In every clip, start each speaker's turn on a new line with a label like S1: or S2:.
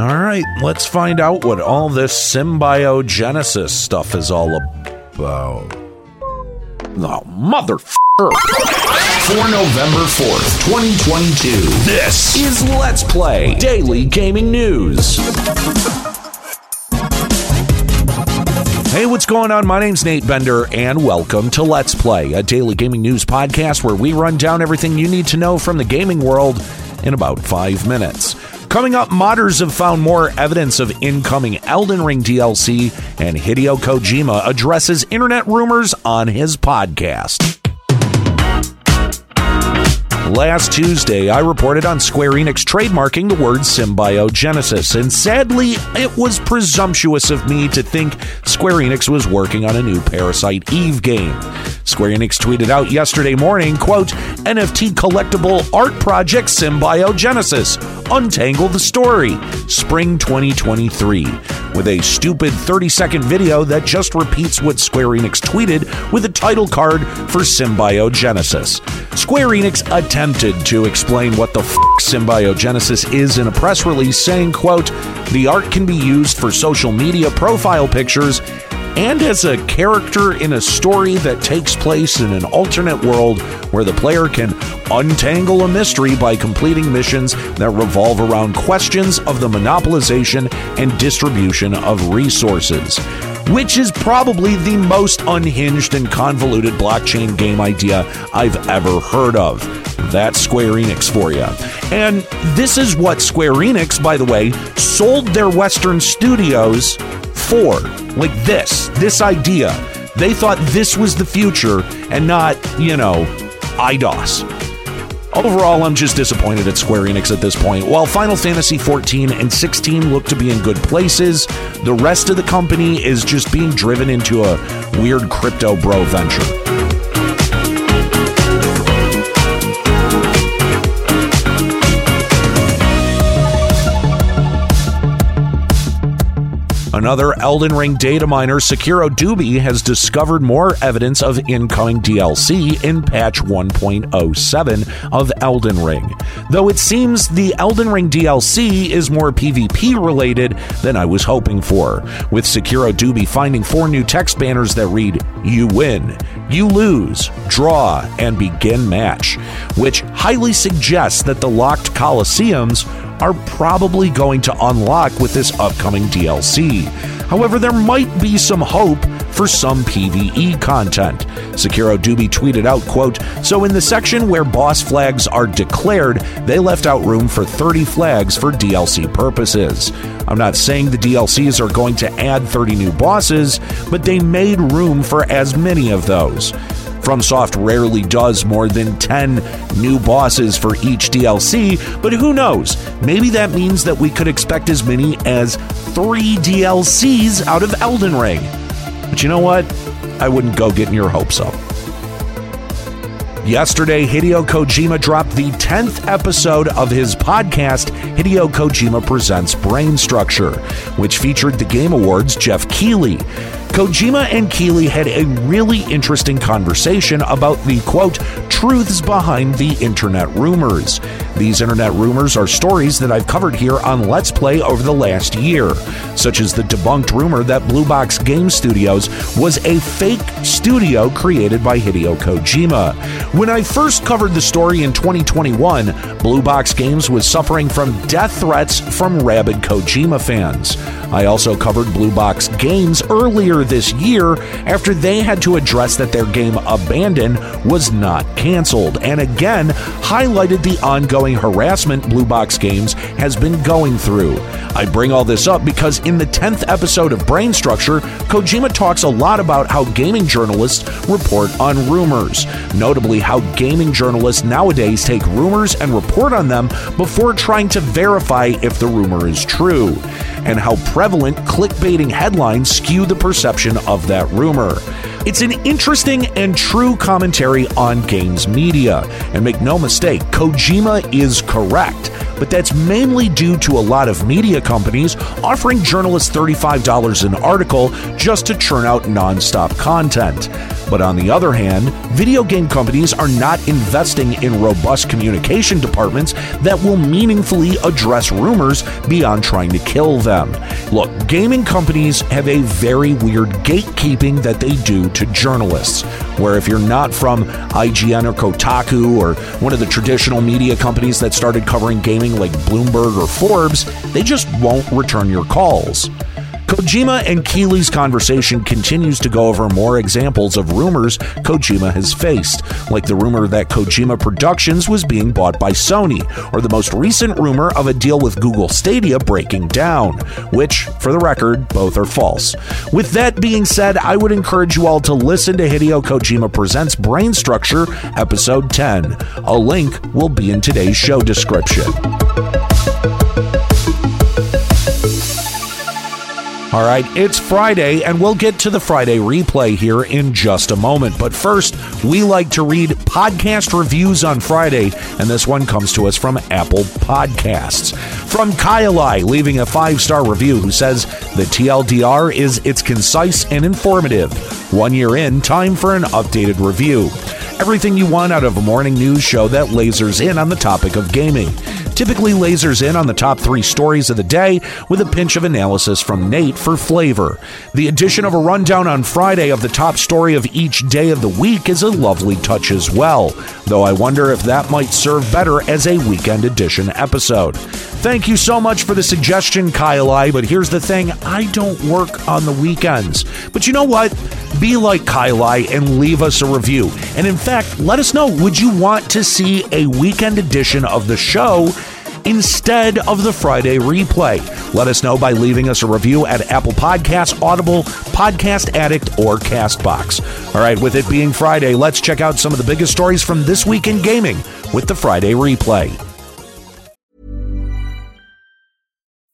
S1: All right, let's find out what all this symbiogenesis stuff is all about. Oh, motherfucker.
S2: For November 4th, 2022,
S1: This is Let's Play Daily Gaming News. Hey, what's going on? My name's Nate Bender, and welcome to Let's Play, a daily gaming news podcast where we run down everything you need to know from the gaming world in about five minutes. Coming up, modders have found more evidence of incoming Elden Ring DLC, and Hideo Kojima addresses internet rumors on his podcast. Last Tuesday, I reported on Square Enix trademarking the word symbiogenesis, and sadly, it was presumptuous of me to think Square Enix was working on a new Parasite Eve game. Square Enix tweeted out yesterday morning, quote, NFT collectible art project Symbiogenesis. Untangle the story. Spring 2023. With a stupid 30 second video that just repeats what Square Enix tweeted with a title card for Symbiogenesis. Square Enix attempted to explain what the f Symbiogenesis is in a press release saying, quote, the art can be used for social media profile pictures and as a character in a story that takes place in an alternate world where the player can untangle a mystery by completing missions that revolve around questions of the monopolization and distribution of resources. Which is probably the most unhinged and convoluted blockchain game idea I've ever heard of. That's Square Enix for you. And this is what Square Enix, by the way, sold their Western studios for. Like this, this idea. They thought this was the future and not, you know, Eidos. Overall, I'm just disappointed at Square Enix at this point. While Final Fantasy 14 and 16 look to be in good places, the rest of the company is just being driven into a weird crypto bro venture. Another Elden Ring data miner, Sekiro Dubi, has discovered more evidence of incoming DLC in patch 1.07 of Elden Ring. Though it seems the Elden Ring DLC is more PvP related than I was hoping for, with Sekiro Dubi finding four new text banners that read, You win, you lose, draw, and begin match, which highly suggests that the locked Colosseums are probably going to unlock with this upcoming DLC. However, there might be some hope for some PvE content. Sekiro Dubi tweeted out, quote, So in the section where boss flags are declared, they left out room for 30 flags for DLC purposes. I'm not saying the DLCs are going to add 30 new bosses, but they made room for as many of those. FromSoft rarely does more than 10 new bosses for each DLC, but who knows? Maybe that means that we could expect as many as three DLCs out of Elden Ring. But you know what? I wouldn't go getting your hopes up. Yesterday, Hideo Kojima dropped the 10th episode of his podcast, Hideo Kojima Presents Brain Structure, which featured the Game Awards' Geoff Keighley. Kojima and Keighley had a really interesting conversation about the quote, truths behind the internet rumors. These internet rumors are stories that I've covered here on Let's Play over the last year, such as the debunked rumor that Blue Box Game Studios was a fake studio created by Hideo Kojima. When I first covered the story in 2021, Blue Box Games was suffering from death threats from rabid Kojima fans. I also covered Blue Box Games earlier this year after they had to address that their game Abandon was not canceled, and again highlighted the ongoing harassment Blue Box Games has been going through. I bring all this up because in the 10th episode of Brain Structure, Kojima talks a lot about how gaming journalists report on rumors, notably how gaming journalists nowadays take rumors and report on them before trying to verify if the rumor is true, and how prevalent clickbaiting headlines skew the perception of that rumor. It's an interesting and true commentary on games media. And make no mistake, Kojima is correct. But that's mainly due to a lot of media companies offering journalists $35 an article just to churn out nonstop content. But on the other hand, video game companies are not investing in robust communication departments that will meaningfully address rumors beyond trying to kill them. Look, gaming companies have a very weird gatekeeping that they do to journalists, where if you're not from IGN or Kotaku or one of the traditional media companies that started covering gaming like Bloomberg or Forbes, they just won't return your calls. Kojima and Keighley's conversation continues to go over more examples of rumors Kojima has faced, like the rumor that Kojima Productions was being bought by Sony, or the most recent rumor of a deal with Google Stadia breaking down, which, for the record, both are false. With that being said, I would encourage you all to listen to Hideo Kojima Presents Brain Structure, Episode 10. A link will be in today's show description. All right, it's Friday, and we'll get to the Friday replay here in just a moment. But first, we like to read podcast reviews on Friday, and this one comes to us from Apple Podcasts. From Kyalai, leaving a five star review, who says, The TLDR is it's concise and informative. One year in, time for an updated review. Everything you want out of a morning news show that lasers in on the topic of gaming typically lasers in on the top three stories of the day with a pinch of analysis from Nate for flavor. The addition of a rundown on Friday of the top story of each day of the week is a lovely touch as well, though I wonder if that might serve better as a weekend edition episode. Thank you so much for the suggestion, Kyle I, but here's the thing I don't work on the weekends. But you know what? Be like Kyle I and leave us a review. And in fact, let us know would you want to see a weekend edition of the show? instead of the Friday replay. Let us know by leaving us a review at Apple Podcasts, Audible, Podcast Addict, or Castbox. All right, with it being Friday, let's check out some of the biggest stories from this week in gaming with the Friday replay.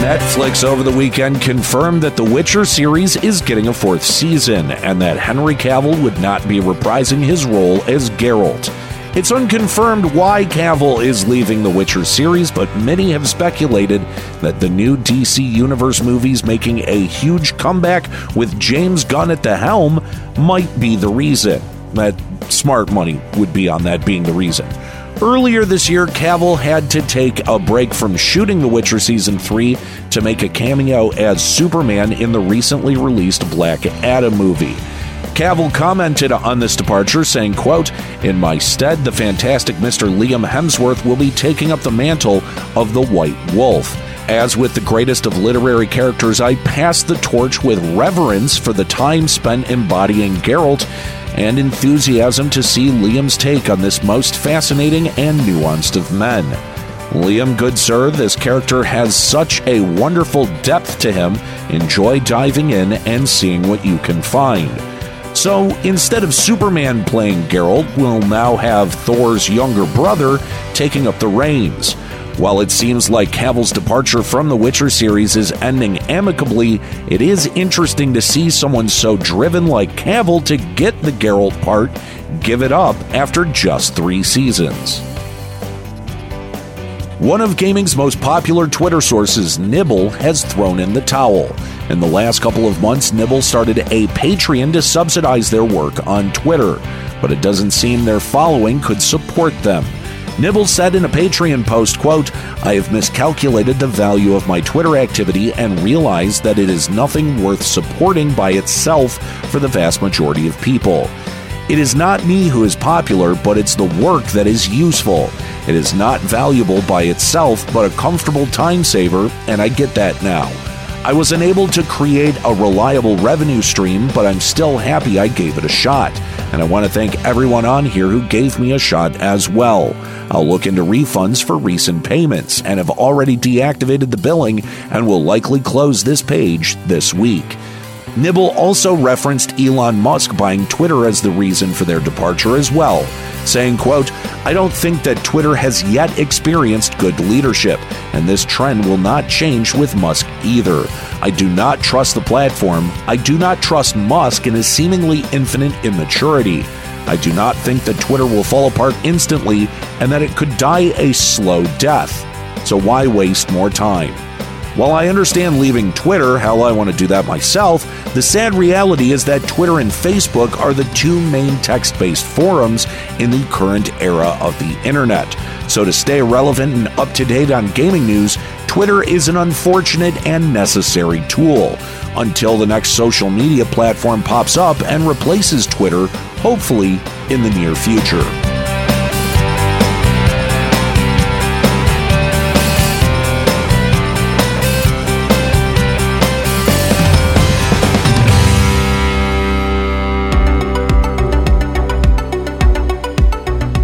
S1: Netflix over the weekend confirmed that The Witcher series is getting a fourth season and that Henry Cavill would not be reprising his role as Geralt. It's unconfirmed why Cavill is leaving the Witcher series, but many have speculated that the new DC Universe movies making a huge comeback with James Gunn at the helm might be the reason. That smart money would be on that being the reason. Earlier this year, Cavill had to take a break from shooting The Witcher Season 3 to make a cameo as Superman in the recently released Black Adam movie. Cavill commented on this departure, saying, quote, In my stead, the fantastic Mr. Liam Hemsworth will be taking up the mantle of the White Wolf. As with the greatest of literary characters, I pass the torch with reverence for the time spent embodying Geralt and enthusiasm to see Liam's take on this most fascinating and nuanced of men. Liam, good sir, this character has such a wonderful depth to him. Enjoy diving in and seeing what you can find. So instead of Superman playing Geralt, we'll now have Thor's younger brother taking up the reins. While it seems like Cavill's departure from the Witcher series is ending amicably, it is interesting to see someone so driven like Cavill to get the Geralt part give it up after just three seasons. One of gaming's most popular Twitter sources, Nibel, has thrown in the towel. In the last couple of months, Nibel started a Patreon to subsidize their work on Twitter, but it doesn't seem their following could support them. Nibel said in a Patreon post, quote, I have miscalculated the value of my Twitter activity and realized that it is nothing worth supporting by itself for the vast majority of people. It is not me who is popular, but it's the work that is useful. It is not valuable by itself, but a comfortable time saver, and I get that now. I was unable to create a reliable revenue stream, but I'm still happy I gave it a shot. And I want to thank everyone on here who gave me a shot as well. I'll look into refunds for recent payments and have already deactivated the billing and will likely close this page this week. Nibel also referenced Elon Musk buying Twitter as the reason for their departure as well, saying, quote, I don't think that Twitter has yet experienced good leadership, and this trend will not change with Musk either. I do not trust the platform. I do not trust Musk in his seemingly infinite immaturity. I do not think that Twitter will fall apart instantly and that it could die a slow death. So why waste more time? While I understand leaving Twitter, hell, I want to do that myself, the sad reality is that Twitter and Facebook are the two main text based forums in the current era of the internet. So, to stay relevant and up to date on gaming news, Twitter is an unfortunate and necessary tool. Until the next social media platform pops up and replaces Twitter, hopefully in the near future.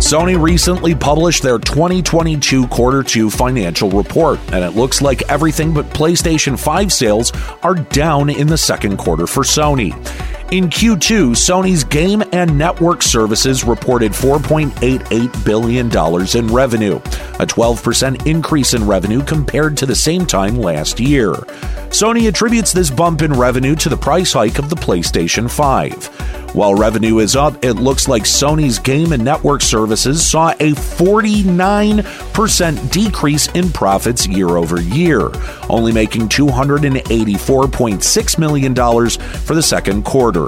S1: Sony recently published their 2022 quarter 2 financial report, and it looks like everything but PlayStation 5 sales are down in the second quarter for Sony. In Q2, Sony's game and network services reported $4.88 billion in revenue, a 12% increase in revenue compared to the same time last year. Sony attributes this bump in revenue to the price hike of the PlayStation 5. While revenue is up, it looks like Sony's game and network services saw a 49% decrease in profits year over year, only making $284.6 million for the second quarter.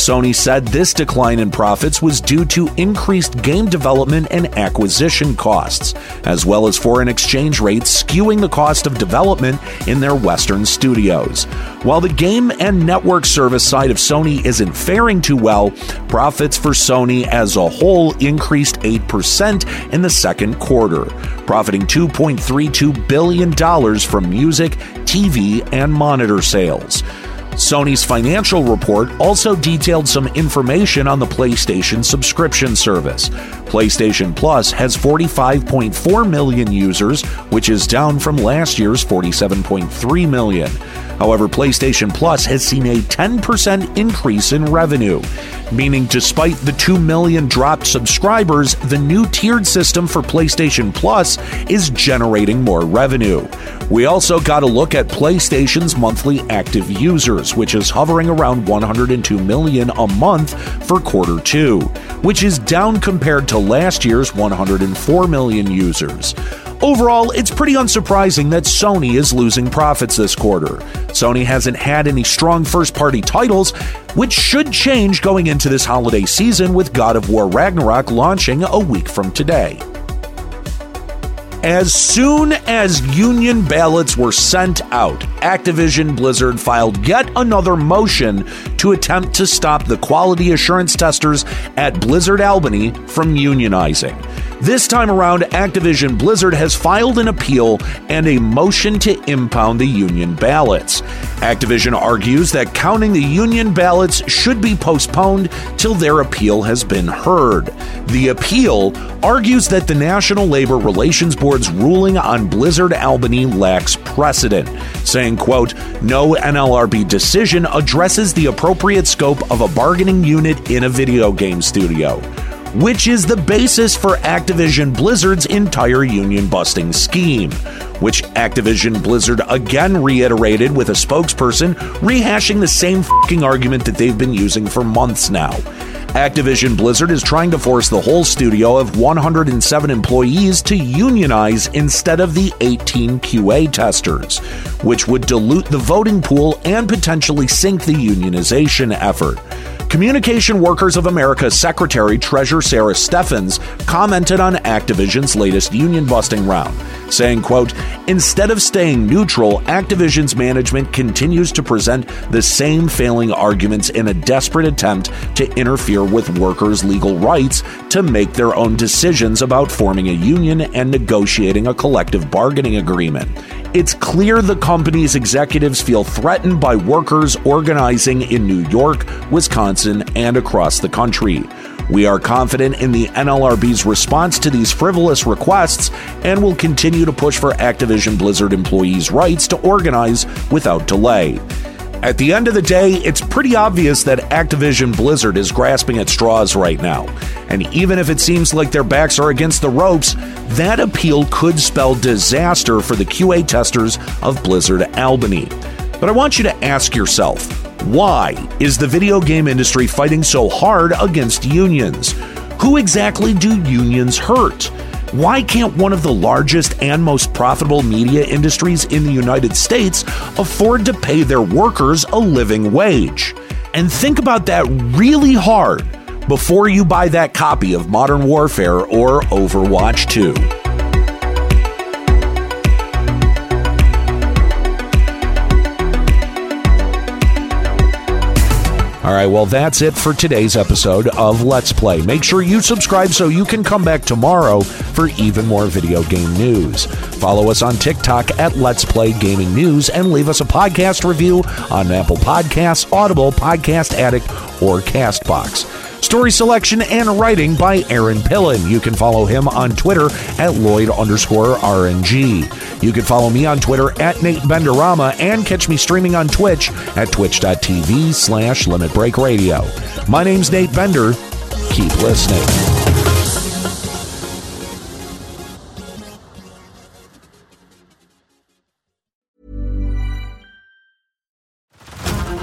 S1: Sony said this decline in profits was due to increased game development and acquisition costs, as well as foreign exchange rates skewing the cost of development in their Western studios. While the game and network service side of Sony isn't faring too well, profits for Sony as a whole increased 8% in the second quarter, profiting $2.32 billion from music, TV, and monitor sales. Sony's financial report also detailed some information on the PlayStation subscription service. PlayStation Plus has 45.4 million users, which is down from last year's 47.3 million. However, PlayStation Plus has seen a 10% increase in revenue, meaning despite the 2 million dropped subscribers, the new tiered system for PlayStation Plus is generating more revenue. We also got a look at PlayStation's monthly active users, which is hovering around 102 million a month for quarter 2, which is down compared to last year's 104 million users. Overall, it's pretty unsurprising that Sony is losing profits this quarter. Sony hasn't had any strong first party titles, which should change going into this holiday season with God of War Ragnarok launching a week from today. As soon as union ballots were sent out, Activision Blizzard filed yet another motion to attempt to stop the quality assurance testers at Blizzard Albany from unionizing. This time around, Activision Blizzard has filed an appeal and a motion to impound the union ballots. Activision argues that counting the union ballots should be postponed till their appeal has been heard. The appeal argues that the National Labor Relations Board's ruling on Blizzard Albany lacks precedent, saying, quote, no NLRB decision addresses the appropriate scope of a bargaining unit in a video game studio which is the basis for Activision Blizzard's entire union busting scheme, which Activision Blizzard again reiterated with a spokesperson rehashing the same fucking argument that they've been using for months now. Activision Blizzard is trying to force the whole studio of 107 employees to unionize instead of the 18 QA testers, which would dilute the voting pool and potentially sink the unionization effort. Communication Workers of America Secretary Treasurer Sara Steffens commented on Activision's latest union busting round, saying, quote, Instead of staying neutral, Activision's management continues to present the same failing arguments in a desperate attempt to interfere with workers' legal rights to make their own decisions about forming a union and negotiating a collective bargaining agreement. It's clear the company's executives feel threatened by workers organizing in New York, Wisconsin, and across the country. We are confident in the NLRB's response to these frivolous requests and will continue to push for Activision Blizzard employees' rights to organize without delay. At the end of the day, it's pretty obvious that Activision Blizzard is grasping at straws right now. And even if it seems like their backs are against the ropes, that appeal could spell disaster for the QA testers of Blizzard Albany. But I want you to ask yourself why is the video game industry fighting so hard against unions? Who exactly do unions hurt? Why can't one of the largest and most profitable media industries in the United States afford to pay their workers a living wage? And think about that really hard before you buy that copy of Modern Warfare or Overwatch 2. All right, well, that's it for today's episode of Let's Play. Make sure you subscribe so you can come back tomorrow for even more video game news. Follow us on TikTok at Let's Play Gaming News and leave us a podcast review on Apple Podcasts, Audible, Podcast Addict, or Castbox. Story selection and writing by Aaron Pillen. You can follow him on Twitter at Lloyd underscore RNG. You can follow me on Twitter at Nate Benderama and catch me streaming on Twitch at twitch.tv slash Limit Break Radio. My name's Nate Bender. Keep listening.